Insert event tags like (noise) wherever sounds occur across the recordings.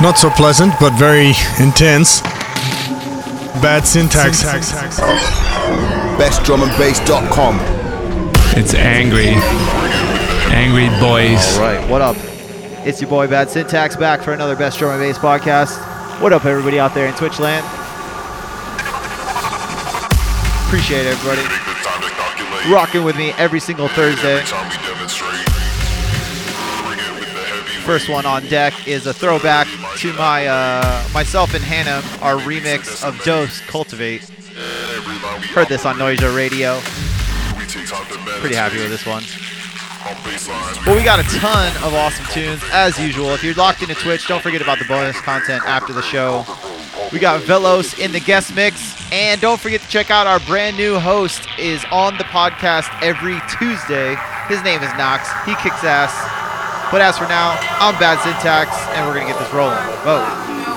Not so pleasant, but very intense. Bad syntax. BestDrumAndBass.com. It's angry. Angry boys. All right, what up? It's your boy Bad Syntax back for another Best Drum and Bass podcast. What up, everybody out there in Twitch land? Appreciate it, everybody. Rocking with me every single Thursday. First one on deck is a throwback to my uh, myself and Hannah, our remix of Dose Cultivate. Heard this on Noisia Radio. Pretty happy with this one. Well, we got a ton of awesome tunes as usual. If you're locked into Twitch, don't forget about the bonus content after the show. We got Velos in the guest mix, and don't forget to check out our brand new host is on the podcast every Tuesday. His name is Knox. He kicks ass. But as for now, I'm Bad Syntax, and we're gonna get this rolling. Vote.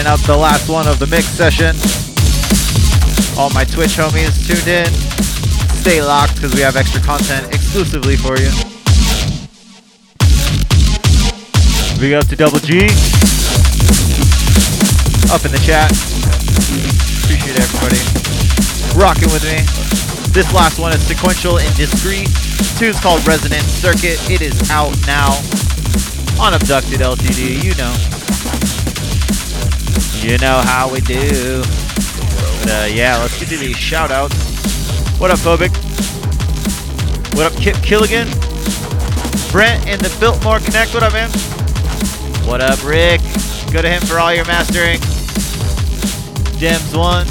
Rounding up the last one of the mix session. All my Twitch homies tuned in. Stay locked because we have extra content exclusively for you. Big up to Double G. Up in the chat. Appreciate everybody rocking with me. This last one is sequential and discreet. Tune's called Resonant Circuit. It is out now on Abducted LTD. You know. You know how we do. But uh, yeah, let's get to these shout outs. What up, Phobic? What up, Kip Killigan? Brent in the Biltmore Connect. What up, man? What up, Rick? Go to him for all your mastering. Dems one.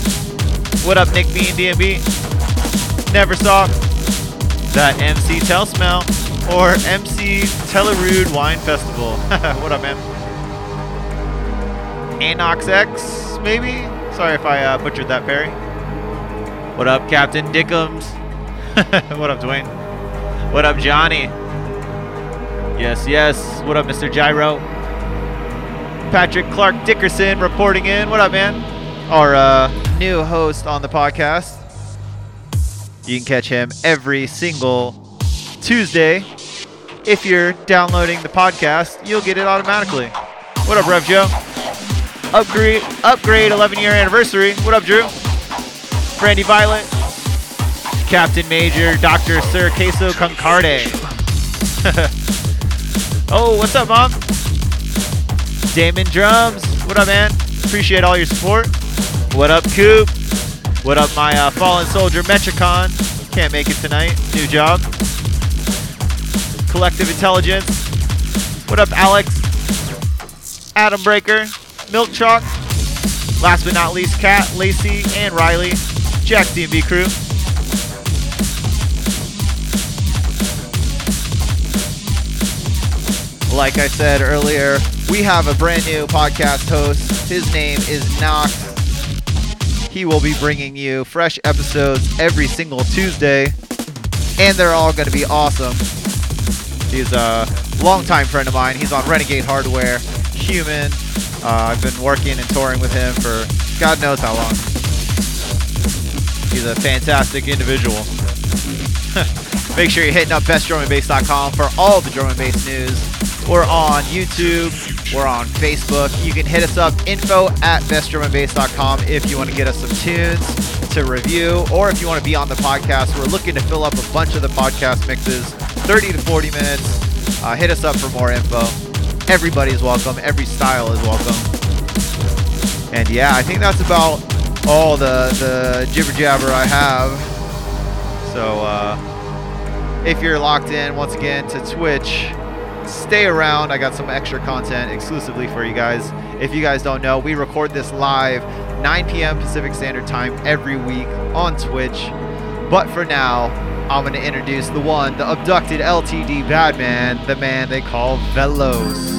What up, Nick B and DMB? Never saw that MC Tell Smell or MC Telerude Wine Festival. (laughs) what up, man? Anox X, maybe? Sorry if I uh, butchered that, Perry. What up, Captain Dickums? (laughs) what up, Dwayne? What up, Johnny? Yes, yes. What up, Mr. Gyro? Patrick Clark Dickerson reporting in. What up, man? Our uh, new host on the podcast. You can catch him every single Tuesday. If you're downloading the podcast, you'll get it automatically. What up, Rev Joe? Upgrade, upgrade 11 year anniversary. What up, Drew? Brandy Violet, Captain Major, Dr. Sir Queso Concarde. (laughs) oh, what's up, Mom? Damon Drums. What up, man? Appreciate all your support. What up, Coop? What up, my uh, fallen soldier, Metricon? Can't make it tonight. New job. Collective Intelligence. What up, Alex? Adam Breaker. Milk Chalk. Last but not least, Kat, Lacey, and Riley. Jack DMV crew. Like I said earlier, we have a brand new podcast host. His name is Nox. He will be bringing you fresh episodes every single Tuesday, and they're all going to be awesome. He's a longtime friend of mine. He's on Renegade Hardware, Human. Uh, I've been working and touring with him for God knows how long. He's a fantastic individual. (laughs) Make sure you're hitting up bestdrumandbass.com for all the drum and bass news. We're on YouTube. We're on Facebook. You can hit us up, info at bestdrumandbass.com if you want to get us some tunes to review or if you want to be on the podcast. We're looking to fill up a bunch of the podcast mixes, 30 to 40 minutes. Uh, hit us up for more info. Everybody is welcome. Every style is welcome. And yeah, I think that's about all the, the jibber jabber I have. So uh, if you're locked in once again to Twitch, stay around. I got some extra content exclusively for you guys. If you guys don't know, we record this live 9 p.m. Pacific Standard Time every week on Twitch. But for now, I'm going to introduce the one, the abducted LTD Badman, the man they call Velos.